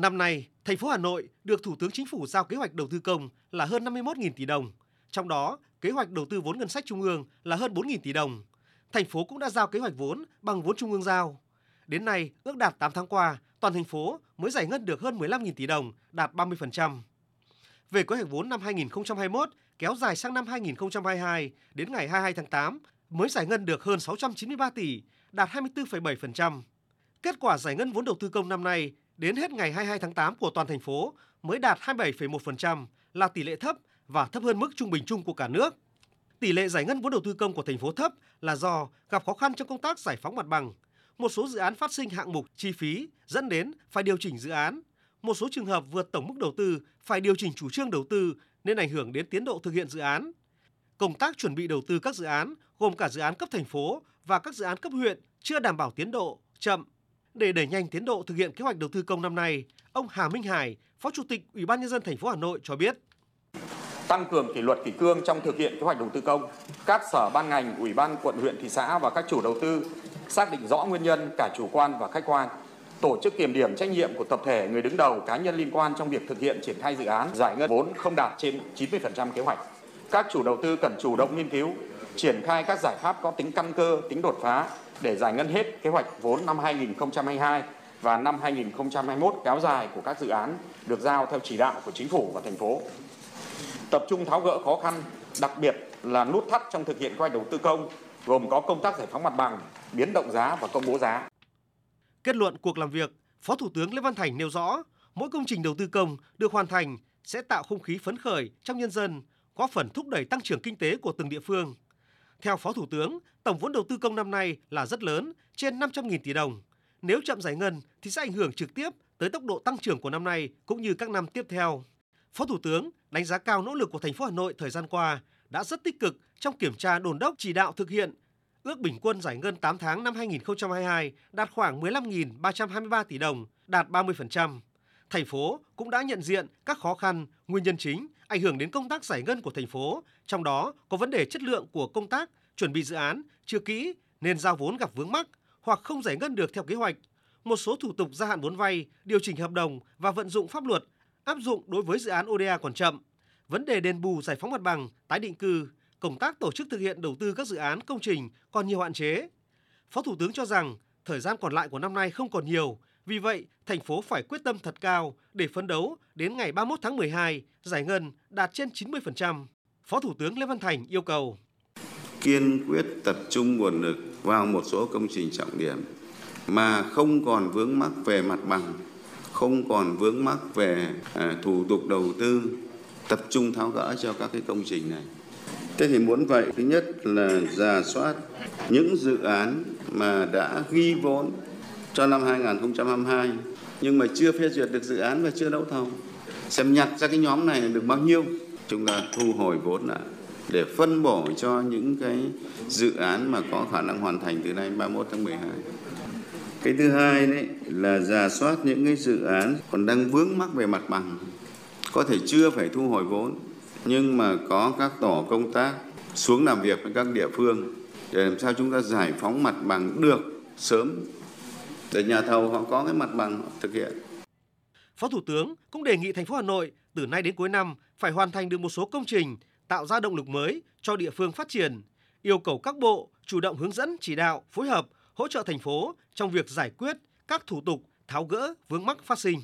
Năm nay, thành phố Hà Nội được Thủ tướng Chính phủ giao kế hoạch đầu tư công là hơn 51.000 tỷ đồng. Trong đó, kế hoạch đầu tư vốn ngân sách trung ương là hơn 4.000 tỷ đồng. Thành phố cũng đã giao kế hoạch vốn bằng vốn trung ương giao. Đến nay, ước đạt 8 tháng qua, toàn thành phố mới giải ngân được hơn 15.000 tỷ đồng, đạt 30%. Về kế hoạch vốn năm 2021 kéo dài sang năm 2022 đến ngày 22 tháng 8 mới giải ngân được hơn 693 tỷ, đạt 24,7%. Kết quả giải ngân vốn đầu tư công năm nay đến hết ngày 22 tháng 8 của toàn thành phố mới đạt 27,1% là tỷ lệ thấp và thấp hơn mức trung bình chung của cả nước. Tỷ lệ giải ngân vốn đầu tư công của thành phố thấp là do gặp khó khăn trong công tác giải phóng mặt bằng. Một số dự án phát sinh hạng mục chi phí dẫn đến phải điều chỉnh dự án. Một số trường hợp vượt tổng mức đầu tư phải điều chỉnh chủ trương đầu tư nên ảnh hưởng đến tiến độ thực hiện dự án. Công tác chuẩn bị đầu tư các dự án gồm cả dự án cấp thành phố và các dự án cấp huyện chưa đảm bảo tiến độ, chậm. Để đẩy nhanh tiến độ thực hiện kế hoạch đầu tư công năm nay, ông Hà Minh Hải, Phó Chủ tịch Ủy ban nhân dân thành phố Hà Nội cho biết: tăng cường kỷ luật kỷ cương trong thực hiện kế hoạch đầu tư công. Các sở ban ngành, ủy ban quận huyện thị xã và các chủ đầu tư xác định rõ nguyên nhân cả chủ quan và khách quan, tổ chức kiểm điểm trách nhiệm của tập thể người đứng đầu cá nhân liên quan trong việc thực hiện triển khai dự án giải ngân vốn không đạt trên 90% kế hoạch. Các chủ đầu tư cần chủ động nghiên cứu, triển khai các giải pháp có tính căn cơ, tính đột phá để giải ngân hết kế hoạch vốn năm 2022 và năm 2021 kéo dài của các dự án được giao theo chỉ đạo của chính phủ và thành phố. Tập trung tháo gỡ khó khăn, đặc biệt là nút thắt trong thực hiện quay hoạch đầu tư công, gồm có công tác giải phóng mặt bằng, biến động giá và công bố giá. Kết luận cuộc làm việc, Phó Thủ tướng Lê Văn Thành nêu rõ, mỗi công trình đầu tư công được hoàn thành sẽ tạo không khí phấn khởi trong nhân dân, góp phần thúc đẩy tăng trưởng kinh tế của từng địa phương. Theo Phó Thủ tướng, tổng vốn đầu tư công năm nay là rất lớn, trên 500.000 tỷ đồng. Nếu chậm giải ngân thì sẽ ảnh hưởng trực tiếp tới tốc độ tăng trưởng của năm nay cũng như các năm tiếp theo. Phó Thủ tướng đánh giá cao nỗ lực của thành phố Hà Nội thời gian qua đã rất tích cực trong kiểm tra đồn đốc chỉ đạo thực hiện. Ước bình quân giải ngân 8 tháng năm 2022 đạt khoảng 15.323 tỷ đồng, đạt 30%. Thành phố cũng đã nhận diện các khó khăn, nguyên nhân chính ảnh hưởng đến công tác giải ngân của thành phố, trong đó có vấn đề chất lượng của công tác chuẩn bị dự án chưa kỹ nên giao vốn gặp vướng mắc hoặc không giải ngân được theo kế hoạch. Một số thủ tục gia hạn vốn vay, điều chỉnh hợp đồng và vận dụng pháp luật áp dụng đối với dự án ODA còn chậm. Vấn đề đền bù giải phóng mặt bằng, tái định cư, công tác tổ chức thực hiện đầu tư các dự án công trình còn nhiều hạn chế. Phó Thủ tướng cho rằng thời gian còn lại của năm nay không còn nhiều, vì vậy, thành phố phải quyết tâm thật cao để phấn đấu đến ngày 31 tháng 12 giải ngân đạt trên 90%. Phó Thủ tướng Lê Văn Thành yêu cầu kiên quyết tập trung nguồn lực vào một số công trình trọng điểm mà không còn vướng mắc về mặt bằng, không còn vướng mắc về à, thủ tục đầu tư, tập trung tháo gỡ cho các cái công trình này thế thì muốn vậy, thứ nhất là giả soát những dự án mà đã ghi vốn cho năm 2022 nhưng mà chưa phê duyệt được dự án và chưa đấu thầu. Xem nhặt ra cái nhóm này được bao nhiêu, chúng ta thu hồi vốn lại để phân bổ cho những cái dự án mà có khả năng hoàn thành từ nay 31 tháng 12 cái thứ hai đấy là giả soát những cái dự án còn đang vướng mắc về mặt bằng, có thể chưa phải thu hồi vốn, nhưng mà có các tổ công tác xuống làm việc với các địa phương để làm sao chúng ta giải phóng mặt bằng được sớm để nhà thầu họ có cái mặt bằng thực hiện. Phó Thủ tướng cũng đề nghị thành phố Hà Nội từ nay đến cuối năm phải hoàn thành được một số công trình tạo ra động lực mới cho địa phương phát triển, yêu cầu các bộ chủ động hướng dẫn, chỉ đạo, phối hợp hỗ trợ thành phố trong việc giải quyết các thủ tục tháo gỡ vướng mắc phát sinh.